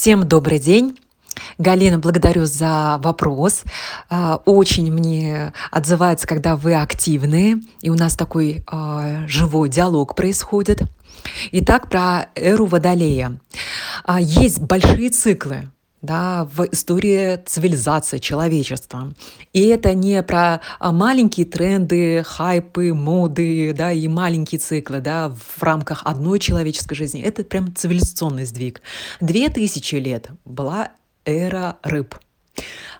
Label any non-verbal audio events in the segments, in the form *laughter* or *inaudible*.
Всем добрый день. Галина, благодарю за вопрос. А, очень мне отзывается, когда вы активны, и у нас такой а, живой диалог происходит. Итак, про эру Водолея. А, есть большие циклы, да, в истории цивилизации, человечества. И это не про маленькие тренды, хайпы, моды, да, и маленькие циклы, да, в рамках одной человеческой жизни. Это прям цивилизационный сдвиг. Две тысячи лет была эра рыб.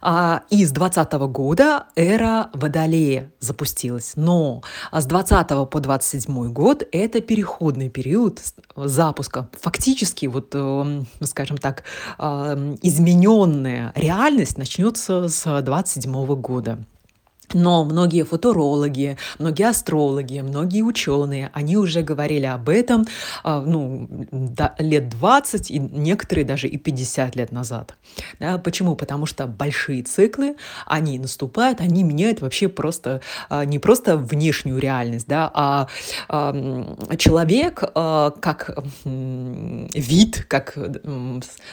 А, и с 20 года эра Водолея запустилась. Но с 20 по 27 год это переходный период запуска. Фактически, вот, эм, скажем так, эм, измененная реальность начнется с 27 года. Но многие футурологи, многие астрологи, многие ученые, они уже говорили об этом а, ну, лет 20, и некоторые даже и 50 лет назад. Да, почему? Потому что большие циклы, они наступают, они меняют вообще просто, а, не просто внешнюю реальность, да, а человек а, как вид, как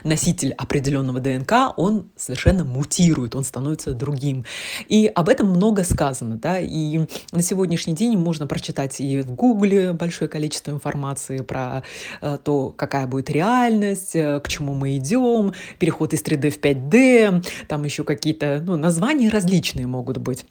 носитель определенного ДНК, он совершенно мутирует, он становится другим. И об этом много много сказано, да, и на сегодняшний день можно прочитать и в Гугле большое количество информации про э, то, какая будет реальность, э, к чему мы идем, переход из 3D в 5D, там еще какие-то, ну, названия различные могут быть.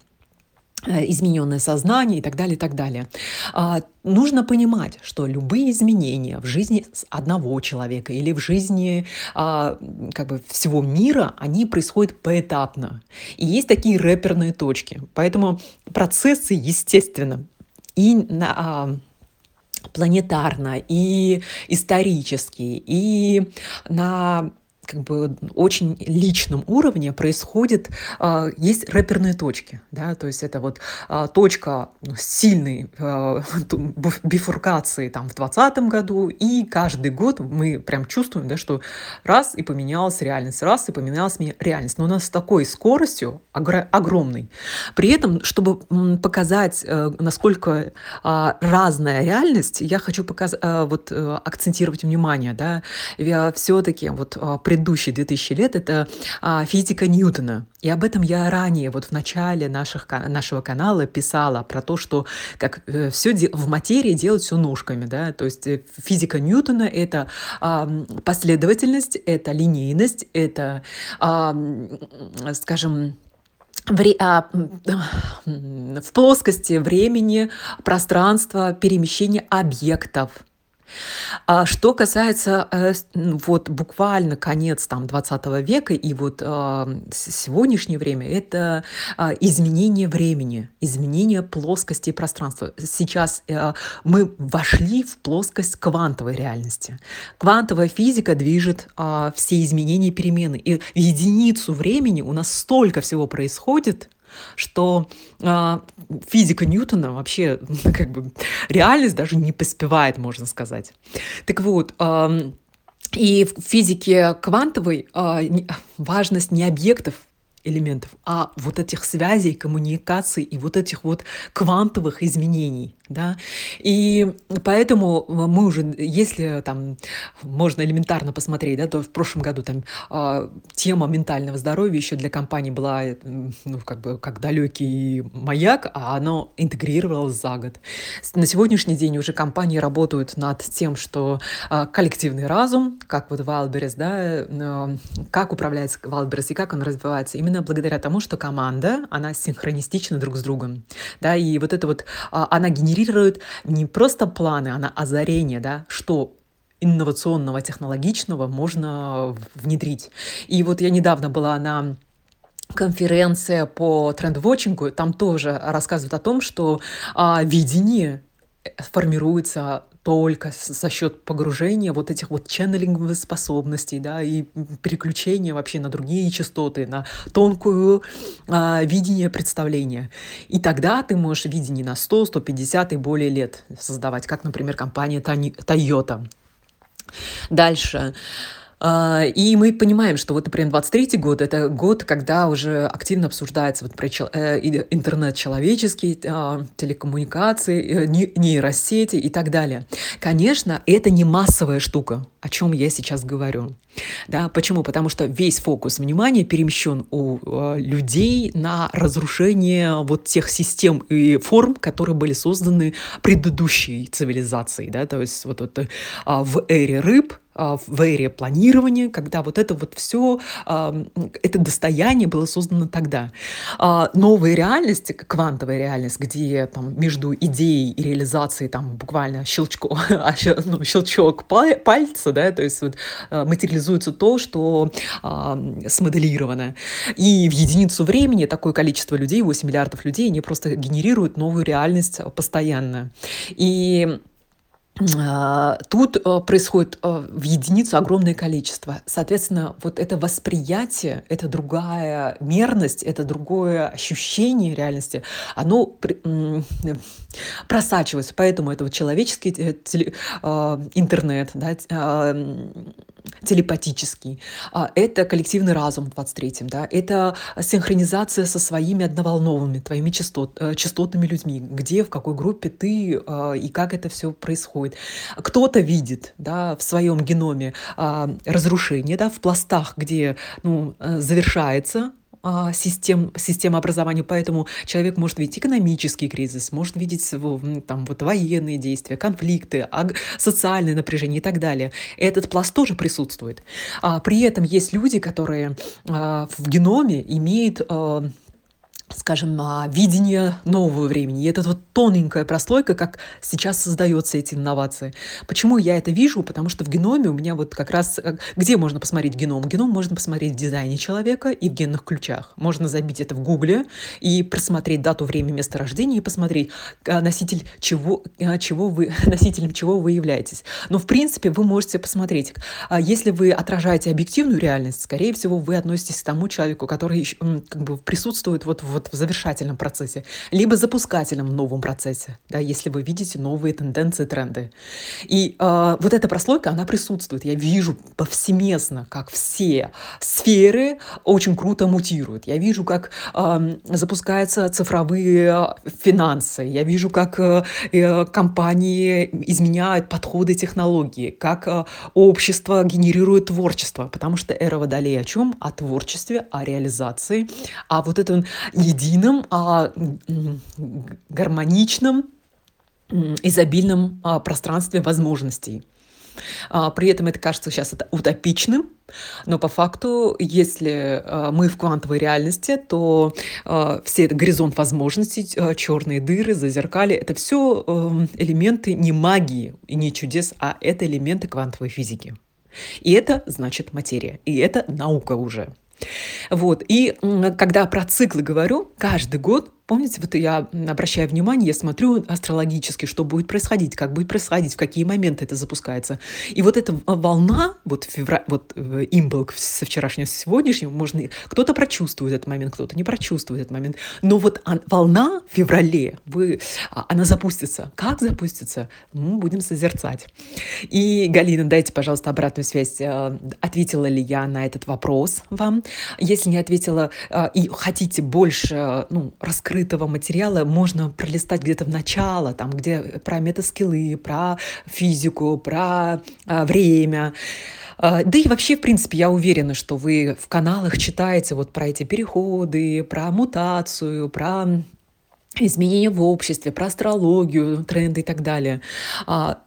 Э, измененное сознание и так далее, и так далее. А, нужно понимать, что любые изменения в жизни одного человека или в жизни а, как бы всего мира, они происходят поэтапно. И есть такие рэперные точки. Поэтому процессы, естественно, и на, а, планетарно, и исторически, и на как бы очень личном уровне происходит, э, есть рэперные точки, да, то есть это вот э, точка сильной *laughs* э, бифуркации там в 2020 году, и каждый год мы прям чувствуем, да, что раз и поменялась реальность, раз и поменялась реальность, но у нас с такой скоростью огр- огромной. При этом, чтобы показать, э, насколько разная реальность, я хочу показать, э, вот э, акцентировать внимание, да, все-таки вот э, предыдущие 2000 лет, это а, физика Ньютона. И об этом я ранее, вот в начале наших, нашего канала писала, про то, что как э, все в материи делать все ножками, да, то есть э, физика Ньютона — это а, последовательность, это линейность, это, а, скажем, в, а, в плоскости времени, пространства, перемещения объектов — а что касается э, ну, вот буквально конец там 20 века и вот э, сегодняшнее время, это э, изменение времени, изменение плоскости пространства. Сейчас мы вошли в плоскость квантовой реальности. Квантовая физика движет все изменения и перемены. И в единицу времени у нас столько всего происходит, что э, физика Ньютона вообще *laughs* как бы реальность даже не поспевает, можно сказать. Так вот, э, и в физике квантовой э, важность не объектов элементов, а вот этих связей, коммуникаций и вот этих вот квантовых изменений да, и поэтому мы уже, если там можно элементарно посмотреть, да, то в прошлом году там э, тема ментального здоровья еще для компании была, ну, как бы, как далекий маяк, а оно интегрировалось за год. На сегодняшний день уже компании работают над тем, что э, коллективный разум, как вот Wildberries, да, э, как управляется Wildberries и как он развивается, именно благодаря тому, что команда, она синхронистична друг с другом, да, и вот это вот, э, она генерирует не просто планы, а озарение, да, что инновационного, технологичного можно внедрить. И вот я недавно была на конференция по тренд-вотчингу, там тоже рассказывают о том, что а, видение формируется только за счет погружения вот этих вот ченнелинговых способностей, да, и переключения вообще на другие частоты, на тонкую а, видение представления. И тогда ты можешь видение на 100, 150 и более лет создавать, как, например, компания Toyota. Дальше. А, и мы понимаем, что вот, например, 23 год – это год, когда уже активно обсуждается вот про э, интернет человеческий, а, телекоммуникации, э, нейросети и так далее. Конечно, это не массовая штука, о чем я сейчас говорю. Да? Почему? Потому что весь фокус внимания перемещен у э, людей на разрушение вот тех систем и форм, которые были созданы предыдущей цивилизацией. Да? То есть вот это э, в эре рыб а, в эре планирования, когда вот это вот все, это достояние было создано тогда. А, новая реальность, квантовая реальность, где там между идеей и реализацией там буквально щелчко, *laughs* а, ну, щелчок пальца, да, то есть вот материализуется то, что смоделировано. И в единицу времени такое количество людей, 8 миллиардов людей, они просто генерируют новую реальность постоянно. И а, тут э, происходит э, в единицу огромное количество. Соответственно, вот это восприятие, это другая мерность, это другое ощущение реальности, оно *laughs* просачивается. Поэтому это вот человеческий э, интернет, да, а, телепатический, а, это коллективный разум в 23-м, да, это синхронизация со своими одноволновыми, твоими частот, э, частотными людьми, где, в какой группе ты а, и как это все происходит. Кто-то видит да, в своем геноме а, разрушение да, в пластах, где ну, э, завершается систем, система образования, поэтому человек может видеть экономический кризис, может видеть там, вот, военные действия, конфликты, социальное напряжение и так далее. Этот пласт тоже присутствует. А при этом есть люди, которые а, в геноме имеют а, скажем, видение нового времени. И это вот тоненькая прослойка, как сейчас создаются эти инновации. Почему я это вижу? Потому что в геноме у меня вот как раз... Э, где можно посмотреть геном? Геном можно посмотреть в дизайне человека и в генных ключах. Можно забить это в гугле и просмотреть дату, время, место рождения и посмотреть, э, носитель чего, э, чего вы, *laughs* носителем чего вы являетесь. Но, в принципе, вы можете посмотреть. А если вы отражаете объективную реальность, скорее всего, вы относитесь к тому человеку, который как бы присутствует вот в вот в завершательном процессе, либо запускательном новом процессе, да, если вы видите новые тенденции, тренды. И э, вот эта прослойка, она присутствует. Я вижу повсеместно, как все сферы очень круто мутируют. Я вижу, как э, запускаются цифровые финансы. Я вижу, как э, э, компании изменяют подходы технологии, как э, общество генерирует творчество. Потому что эра Водолея о чем? О творчестве, о реализации, о вот этом едином, а, гармоничном, изобильном а, пространстве возможностей. А, при этом это кажется сейчас утопичным, но по факту, если а, мы в квантовой реальности, то все это горизонт возможностей, черные дыры, зазеркали, это все эм, элементы не магии и не чудес, а это элементы квантовой физики. И это значит материя, и это наука уже. Вот. И когда про циклы говорю, каждый год Помните, вот я обращаю внимание, я смотрю астрологически, что будет происходить, как будет происходить, в какие моменты это запускается. И вот эта волна, вот, февраль, вот э, имболк со вчерашнего, сегодняшнего, можно, кто-то прочувствует этот момент, кто-то не прочувствует этот момент. Но вот волна в феврале, вы, а, она запустится. Как запустится? Мы будем созерцать. И, Галина, дайте, пожалуйста, обратную связь. Э, ответила ли я на этот вопрос вам? Если не ответила э, и хотите больше ну, раскрыть открытого материала можно пролистать где-то в начало, там, где про метаскиллы, про физику, про а, время. А, да и вообще, в принципе, я уверена, что вы в каналах читаете вот про эти переходы, про мутацию, про изменения в обществе, про астрологию, тренды и так далее. А,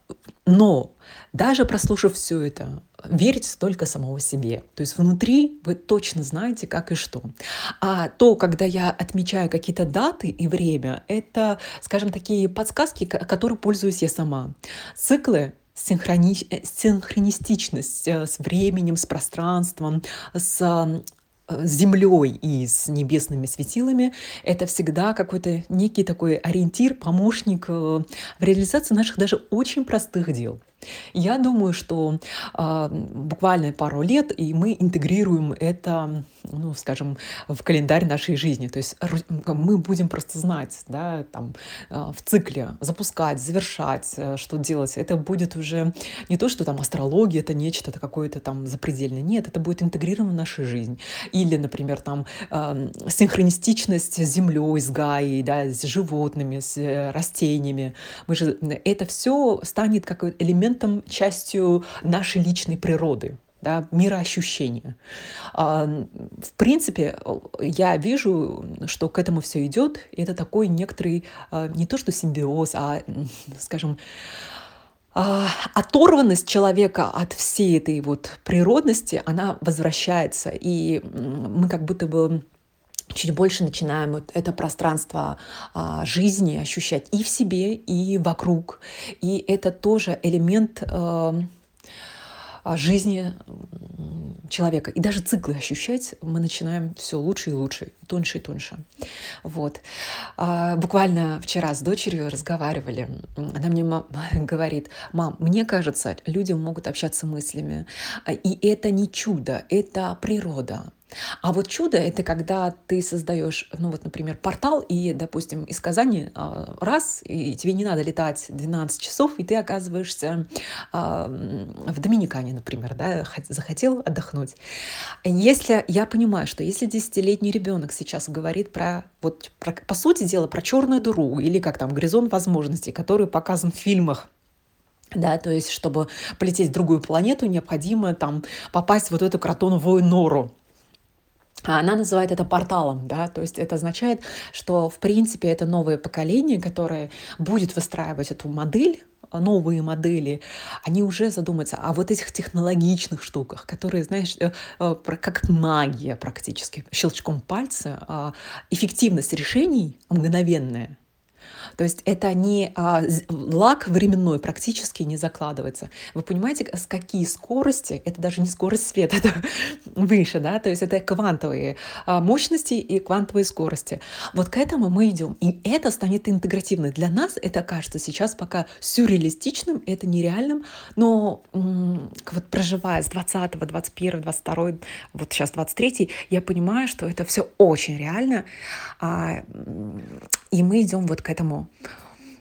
но даже прослушав все это, верьте только самого себе. То есть внутри вы точно знаете, как и что. А то, когда я отмечаю какие-то даты и время, это, скажем, такие подсказки, которые пользуюсь я сама. Циклы синхрони... Э, синхронистичность э, с временем, с пространством, с с землей и с небесными светилами, это всегда какой-то некий такой ориентир, помощник в реализации наших даже очень простых дел. Я думаю, что э, буквально пару лет, и мы интегрируем это, ну, скажем, в календарь нашей жизни. То есть мы будем просто знать, да, там, э, в цикле запускать, завершать, э, что делать. Это будет уже не то, что там астрология, это нечто, это какое-то там запредельное. Нет, это будет интегрировано в нашу жизнь. Или, например, там э, синхронистичность с землей, с Гаей, да, с животными, с э, растениями. Мы же, это все станет как элемент элементом, частью нашей личной природы. да, мироощущения. А, в принципе, я вижу, что к этому все идет. И это такой некоторый а, не то что симбиоз, а, скажем, а, оторванность человека от всей этой вот природности, она возвращается. И мы как будто бы чуть больше начинаем вот это пространство а, жизни ощущать и в себе, и вокруг. И это тоже элемент а, жизни человека. И даже циклы ощущать мы начинаем все лучше и лучше, тоньше и тоньше. Вот. А, буквально вчера с дочерью разговаривали. Она мне *laughs* говорит, мам, мне кажется, люди могут общаться мыслями. И это не чудо, это природа. А вот чудо это когда ты создаешь, ну вот, например, портал, и, допустим, из Казани а, раз, и тебе не надо летать 12 часов, и ты оказываешься а, в Доминикане, например, да, захотел отдохнуть. Если я понимаю, что если десятилетний ребенок сейчас говорит про, вот, про, по сути дела, про черную дыру или как там горизонт возможностей, который показан в фильмах, да, то есть, чтобы полететь в другую планету, необходимо там попасть в вот эту кротоновую нору. А она называет это порталом, да, то есть это означает, что в принципе это новое поколение, которое будет выстраивать эту модель, новые модели, они уже задумаются о вот этих технологичных штуках, которые, знаешь, э, э, как магия практически, щелчком пальца, а, эффективность решений мгновенная, то есть это не а, лак временной практически не закладывается. Вы понимаете, с какие скорости, это даже не скорость света, *laughs* это выше, да, то есть это квантовые а, мощности и квантовые скорости. Вот к этому мы идем. И это станет интегративным. Для нас это кажется сейчас пока сюрреалистичным, это нереальным, но вот проживая с 20, 21, 22, вот сейчас 23, я понимаю, что это все очень реально. И мы идем вот к этому,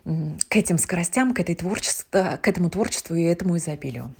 к этим скоростям, к, этой творчеству, к этому творчеству и этому изобилию.